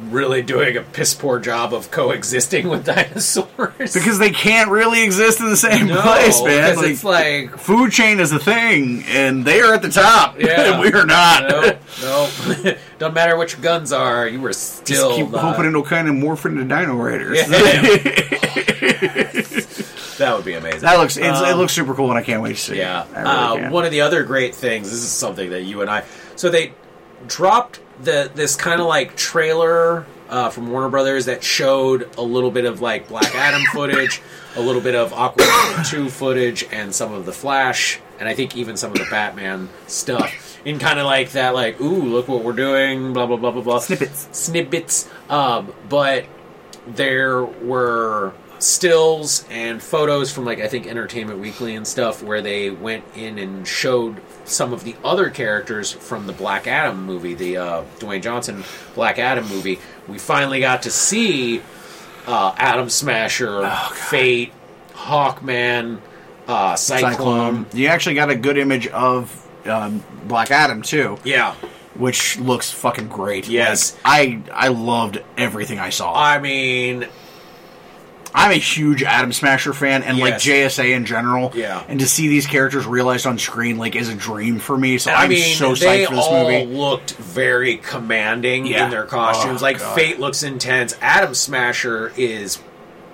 really doing a piss poor job of coexisting with dinosaurs. Because they can't really exist in the same no, place, man. because Like, it's like food chain is a thing, and they are at the top, Yeah. and we are not. no, no, don't matter what your guns are, you were Just still keep not- hoping it'll kind of morph into Dino Riders. Yeah. That would be amazing. that looks it's, it Um, looks super cool, and I can't wait to see. Yeah. it. Really uh, one of the other great things. This is something that you and I. So they dropped the this kind of like trailer uh, from Warner Brothers that showed a little bit of like Black Adam footage, a little bit of Aquaman two footage, and some of the Flash, and I think even some of the Batman stuff. In kind of like that, like, ooh, look what we're doing, blah blah blah blah blah. Snippets. snippets. Um, but there were stills and photos from like I think Entertainment Weekly and stuff where they went in and showed some of the other characters from the Black Adam movie, the uh, Dwayne Johnson Black Adam movie. We finally got to see uh, Atom Smasher, Fate, Hawkman, uh, Cyclone. Cyclone. You actually got a good image of um, Black Adam too, Yeah, which looks fucking great. Yes. Like, I I loved everything I saw. I mean, I'm a huge Atom Smasher fan, and like JSA in general. Yeah. And to see these characters realized on screen like is a dream for me. So I I'm mean, so psyched for this all movie. looked very commanding Yeah. in their costumes. Oh, like God. Fate looks intense. Atom Smasher is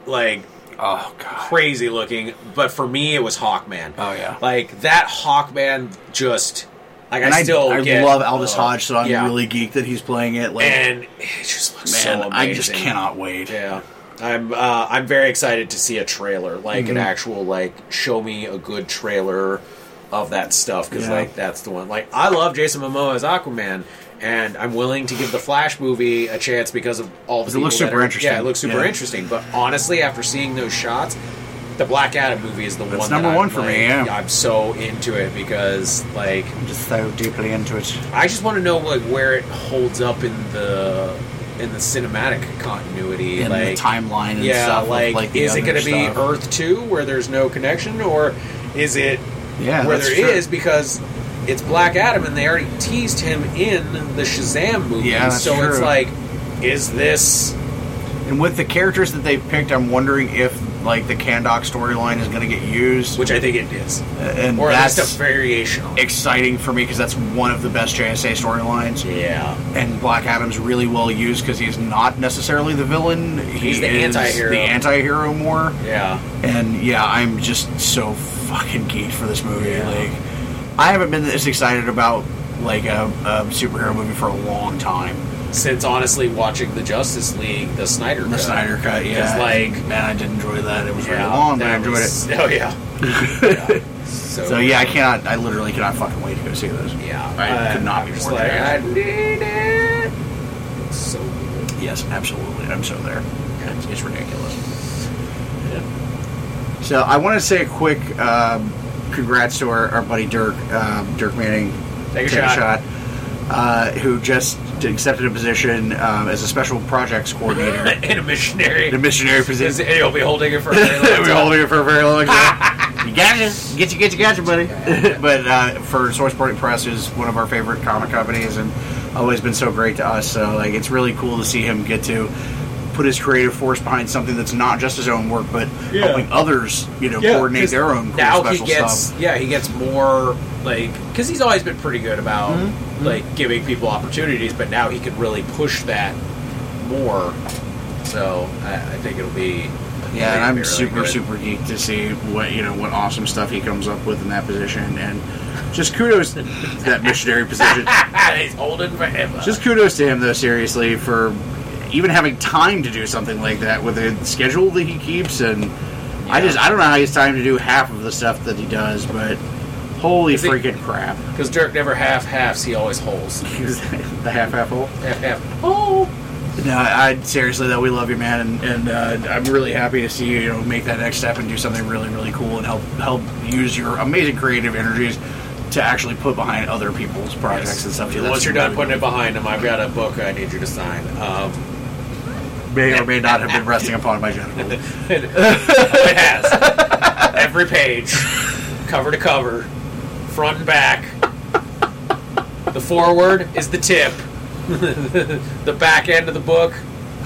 like Oh god. crazy looking, but for me, it was Hawkman. Oh, yeah. like that Hawkman just like And I I, still I get, love Aldis uh, Hodge, so I'm yeah. really geeked that he's playing it. Like, and it just looks man, so amazing. I just cannot wait. Yeah. I'm uh, I'm very excited to see a trailer, like Mm-hmm. an actual like show me a good trailer of that stuff because Yeah. like that's the one. Like I love Jason Momoa as Aquaman, and I'm willing to give the Flash movie a chance because of all the it looks super are- interesting. Yeah, it looks super Yeah. interesting. But honestly, after seeing those shots, the Black Adam movie is the That's one. number that one I'm, for me, yeah. I'm so into it because like I'm just so deeply into it. I just want to know like where it holds up in the in the cinematic continuity, In like the timeline and yeah, stuff. like, like is it going to be. Earth two where there's no connection, or is it Yeah, where there true. is because it's Black Adam and they already teased him in the Shazam movie, Yeah, so it's like, is this? And with the characters that they've picked, I'm wondering if like the Kahndaq storyline is going to get used, Which I think it is, and or at that's least a variation. on exciting for me because that's one of the best JSA storylines. Yeah, And Black Adam's really well used because he's not necessarily the villain; he He's the anti-hero. The anti-hero more. yeah. And yeah, I'm just so fucking geeked for this movie. Yeah. Like, I haven't been this excited about like a, a superhero movie for a long time. Since honestly watching the Justice League, the Snyder, The cut, Snyder Cut, yeah. like man, I did enjoy that. It was very Yeah, long, but I enjoyed was- it. Oh yeah. Yeah. So, So yeah, I cannot. I literally cannot fucking wait to go see those. Yeah, I could not I'm be more like I need it. It's so good. Yes, absolutely. I'm so there. It's, it's ridiculous. Yeah. So I want to say a quick um, congrats to our, our buddy Dirk, um, Dirk Manning. Take a shot. uh, who just accepted a position um, as a special projects coordinator in a missionary. in a missionary Because position. he'll be holding it for a very long We've been time. holding it for a very long time. you got you, get you, get you, got you, buddy. but uh, for Source Point Press, who's one of our favorite comic companies, and always been so great to us. So like, it's really cool to see him get to put his creative force behind something that's not just his own work, but Yeah. helping others, you know, Yeah, coordinate 'cause their own cool now he special gets stuff. yeah he gets more like because he's always been pretty good about Mm-hmm. like giving people opportunities but now he can really push that more so i, I think it'll be Yeah, and I'm really super, good. super geeked to see what you know what awesome stuff he comes up with in that position, and just kudos to that missionary position. he's holding forever Just kudos to him, though, seriously, for even having time to do something like that with the schedule that he keeps. And I just, I don't know how he has time to do half of the stuff that he does, but Holy Is it- freaking crap! Because Dirk never half halves; he always holes. the half half hole. Half half. Oh. No, I, I seriously though we love you, man, and, and uh, I'm really happy to see you, you know, make that next step and do something really, really cool and help help use your amazing creative energies to actually put behind other people's projects and stuff. Once you're done putting it behind them, I've got a book I need you to sign. Um, may or may not have been resting upon my genitals. it, it has every page, cover to cover, front and back. The forward is the tip. the back end of the book,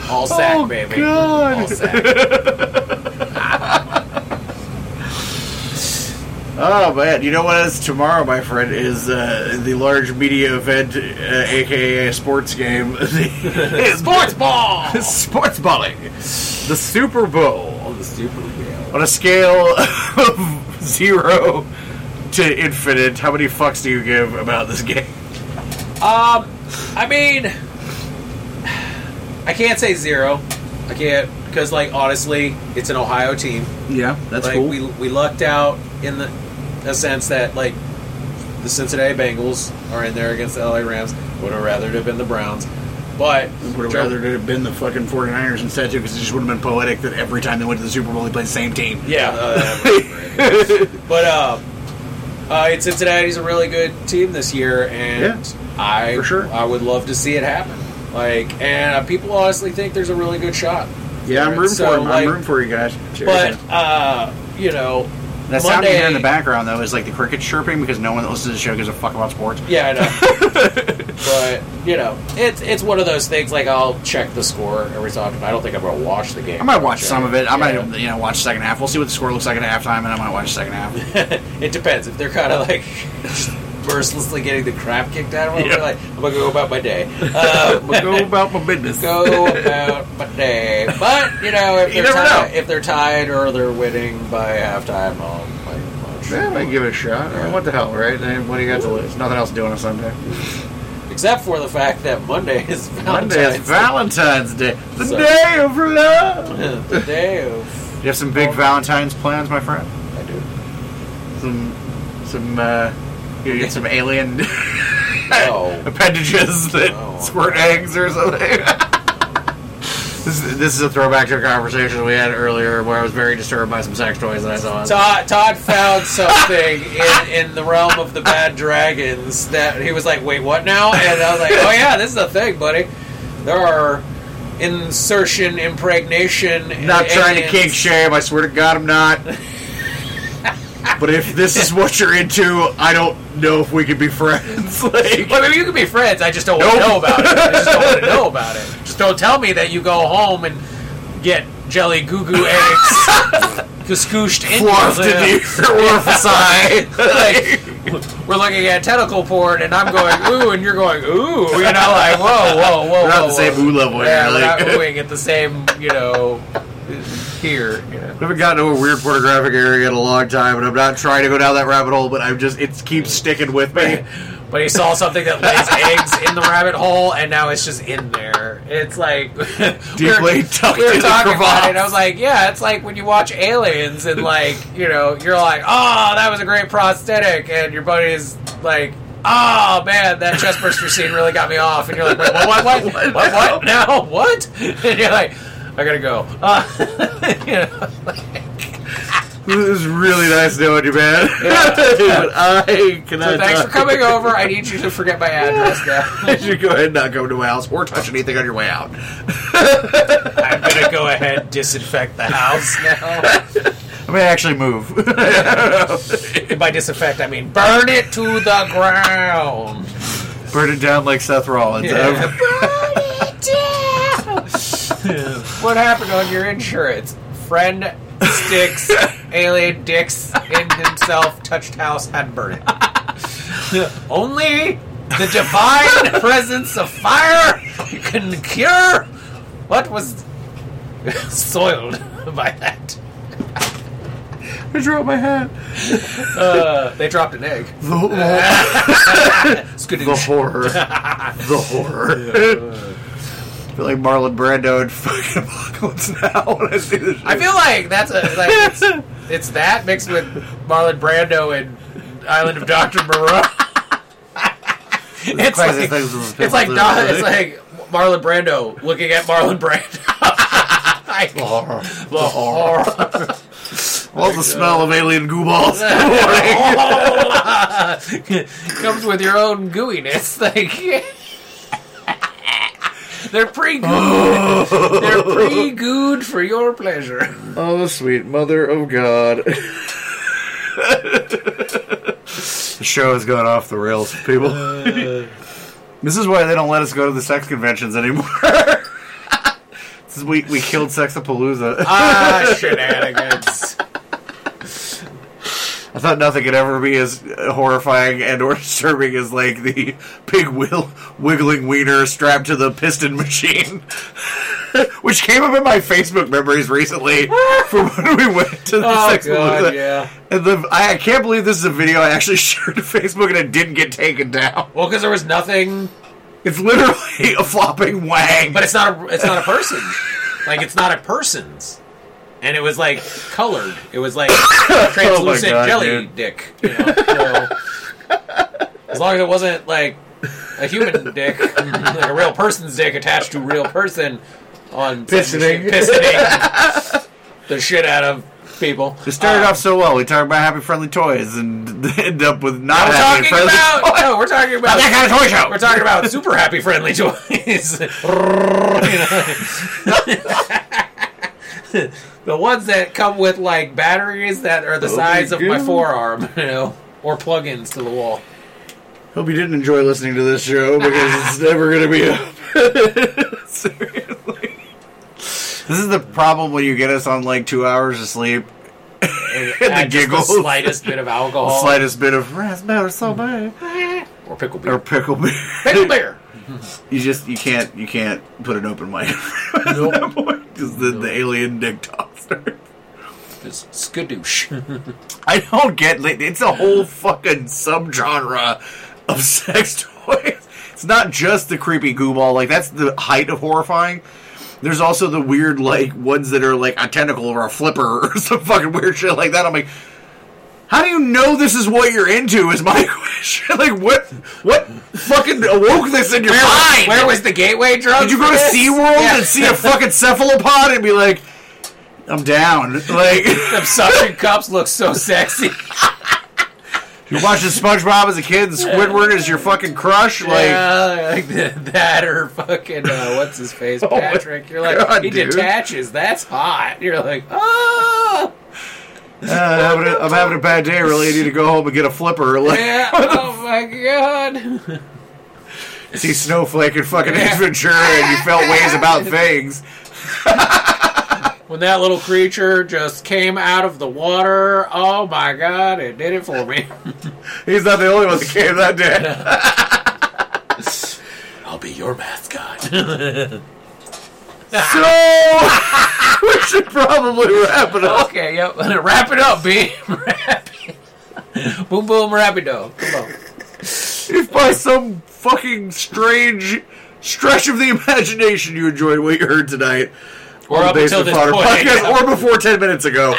all sack, Oh, baby. God. All sack. Oh man, you know what is tomorrow, my friend, is uh, the large media event, uh, aka sports game, Sports ball. sports balling, the Super Bowl. the Super Bowl. On a scale of zero to infinite, how many fucks do you give about this game? Um, I mean, I can't say zero. I can't because, like, honestly, it's an Ohio team. Yeah, that's like we we lucked out in the a sense that like the Cincinnati Bengals are in there against the LA Rams. Would have rather it have been the Browns, but Would have rather it have been the fucking 49ers instead, too, because it just would have been poetic that every time they went to the Super Bowl, they played the same team. Yeah, uh, that would've been great. but um, uh, it's Cincinnati's a really good team this year, and I for sure. I would love to see it happen. Like, and uh, people honestly think there's a really good shot. Yeah, I'm rooting So, for him. like- I'm rooting for you guys. But uh, you know, that sound you hear in the background, though, is like the crickets chirping because no one that listens to the show gives a fuck about sports. Yeah, I know. but you know, it's it's one of those things. Like I'll check the score every so often. I don't think I'm gonna watch the game. I might watch some of it. I Yeah. might, you know, watch the second half. We'll see what the score looks like at halftime, and I might watch the second half. it depends if they're kind of like mercilessly getting the crap kicked out of them. Yeah. Like I'm gonna go about my day. Um, go about my business. go about my day. But you know, if You they're tied, know. if they're tied or they're winning by halftime, I'll might watch. Yeah, I might give it a shot. I mean, what the hell, right? What do you got to lose? Nothing else to do on a Sunday. Except for the fact that Monday is Valentine's Monday is Valentine's Day, the So- day of love. The day of. You have some big Valentine's plans, my friend. I do. Some, some, uh, you get some alien No. appendages that No. squirt eggs or something. this, is, this is a throwback to a conversation we had earlier where I was very disturbed by some sex toys that I saw. Todd, Todd found something in, in the realm of the bad dragons that he was like, wait, what now? And I was like, oh yeah, this is a thing, buddy. There are insertion, impregnation. not trying to aliens. kink shame. I swear to God, I'm not. but if this is what you're into, I don't know if we could be friends. like, Well, maybe you can be friends. I just don't want to know about it. I just don't want to know about it. Just don't tell me that you go home and get jelly goo goo eggs scooshed in into orifice like we're looking at tentacle porn, and I'm going ooh, and you're going ooh. You know, like whoa, whoa, whoa. We're not whoa, the same whoa. ooh level Yeah, here. we're Like, not oohing at the same, you know, here. You know. I haven't gotten to a weird pornographic area in a long time, and I'm not trying to go down that rabbit hole, but I'm just it keeps sticking with me. But he saw something that lays eggs in the rabbit hole, and now it's just in there. It's like Deeply tucked we were in the talking about it. and I was like, yeah, it's like when you watch Aliens, and like you know, you're like, oh, that was a great prosthetic, and your buddy's like. Oh man, that chest burster scene really got me off, and you're like, wait, what, what, what, what, what, what? now, what? And you're like, I gotta go. Uh, you know, This is really nice knowing you, man. but I cannot. so thanks for coming over. I need you to forget my address now. You should go ahead and not go to my house or touch anything on your way out. I'm gonna go ahead and disinfect the house now. I may actually move. By disinfect, I mean burn it to the ground. Burn it down like Seth Rollins. Yeah. What happened on your insurance? Friend sticks alien dicks in himself, touched house, had burned it. Only the divine presence of fire can cure what was soiled by that. I dropped my hat. Uh, they dropped an egg. The, the horror. the horror. I feel like Marlon Brando and fucking Apocalypse Now when I see this shit. I feel like that's a like it's, it's that mixed with Marlon Brando and island of Doctor Moreau. it's crazy like, things it's like people Don- it's like Marlon Brando looking at Marlon Brando. Like, the horror. Love the smell of alien goo balls. Comes with your own gooiness. Like they're pre gooed. they're pre gooed for your pleasure. oh, sweet mother of God. the show has gone off the rails, people. this is why they don't let us go to the sex conventions anymore. This is- we, we killed Sexapalooza. Ah, shenanigans. I thought nothing could ever be as horrifying and or disturbing as like the big wheel, wiggling wiener strapped to the piston machine, which came up in my Facebook memories recently from when we went to the Oh sex god, yeah. And the I, I can't believe this is a video I actually shared to Facebook and it didn't get taken down. Well, because there was nothing, It's literally a flopping wang. but it's not a it's not a person. Like it's not a person's, and it was like colored. It was like translucent Oh God, jelly dude. dick. You know, so, as long as it wasn't like a human dick, like a real person's dick attached to a real person on machine- pistoning the shit out of people. it started Um, off so well. We talked about happy friendly toys and end up with not We're happy talking friendly about toys. no, we're talking about that kind of toy show. We're talking about super happy friendly toys. The ones that come with like batteries that are the Oh size my of my forearm, you know, or plug-ins to the wall. Hope you didn't enjoy listening to this show because it's never going to be up. Seriously. This is the problem when you get us on like two hours of sleep. And the giggles. the slightest bit of The alcohol slightest bit of raspberry sorbet hmm. or pickle beer, or pickle beer. Pickle beer. You just you can't you can't put an open mic at that point because the, the alien dick talks. Just skadoosh. I don't get like, it's a whole fucking subgenre of sex toys. It's not just the creepy goo ball, like that's the height of horrifying. There's also the weird like ones that are like a tentacle or a flipper or some fucking weird shit like that. I'm like, how do you know this is what you're into? Is my question. like what what fucking awoke this in your mind? Where was the gateway drug? Did you go to? SeaWorld Yeah. and see a fucking cephalopod and be like, I'm down. Like Them suction cups look so sexy. You're watching SpongeBob as a kid, and Squidward is your fucking crush. Like, yeah, like the, that or fucking uh, what's his face, Oh Patrick. You're like God, he dude. detaches. That's hot. You're like oh uh, having a, I'm having a bad day. Really, I need to go home and get a flipper. Like, yeah. Oh my god. see Snowflake and fucking Yeah. Ventura, and you felt ways about things. When that little creature just came out of the water, oh my god, it did it for me. He's not the only one that came that day. I'll be your mascot. So we should probably wrap it up. okay, yep. Wrap it up, B. Wrap it. boom, boom, rapido. Come on. If by some fucking strange stretch of the imagination you enjoyed what you heard tonight, Or up until this point. podcast, yeah. or before ten minutes ago,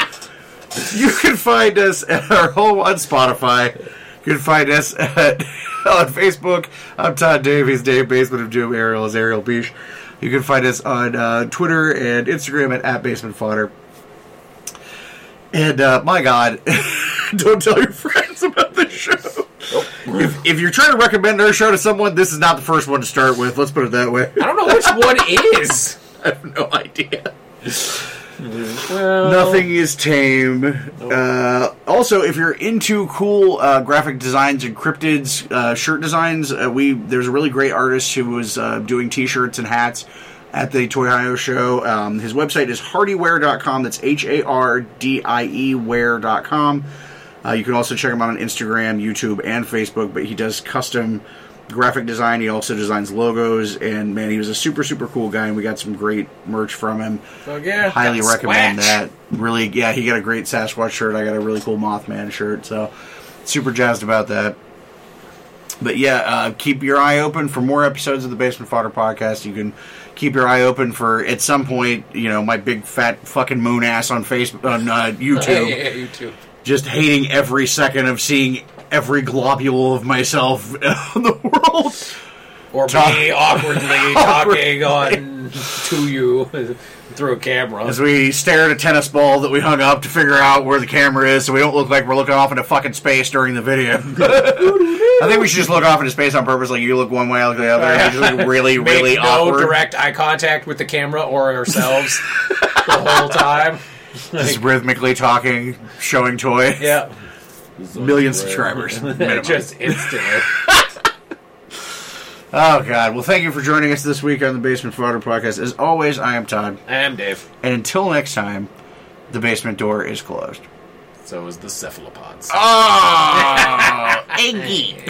you can find us at our home on Spotify. You can find us at on Facebook. I'm Todd Davies, Dave Basement of Doom. Ariel is Ariel Beach. You can find us on uh, Twitter and Instagram at, at Basement Fodder. And uh, my God, don't tell your friends about this show. If, if you're trying to recommend our show to someone, this is not the first one to start with. Let's put it that way. I don't know which one is. I have no idea. Well, Nothing is tame. Uh, also, if you're into cool uh, graphic designs and cryptids, uh, shirt designs, uh, we there's a really great artist who was uh, doing T-shirts and hats at the Toyhio show. Um, his website is hardieware.com. That's H A R D I E ware.com. Uh, you can also check him out on Instagram, YouTube, and Facebook. But he does custom graphic design. He also designs logos, and man, he was a super super cool guy. And we got some great merch from him So yeah. highly recommend that. Really, yeah, he got a great Sasquatch shirt. I got a really cool Mothman shirt. So, super jazzed about that. But yeah, uh, keep your eye open for more episodes of the Basement Fodder podcast. You can keep your eye open for at some point, you know, my big fat fucking moon ass on Facebook on uh, YouTube, yeah, you too. just hating every second of seeing every globule of myself in the world. Or Talk- me awkwardly talking on to you through a camera. As we stare at a tennis ball that we hung up to figure out where the camera is so we don't look like we're looking off into fucking space during the video. I think we should just look off into space on purpose, like you look one way, I look the other, and just look really, Make really no awkward. direct eye contact with the camera or ourselves the whole time. Just rhythmically talking, showing toy. Yeah, Million subscribers. just instantly. Oh god. Well thank you for joining us this week on the Basement Fodder Podcast. As always, I am Todd. I am Dave. And until next time, the basement door is closed. So is the cephalopods. Ah! Oh, Iggy.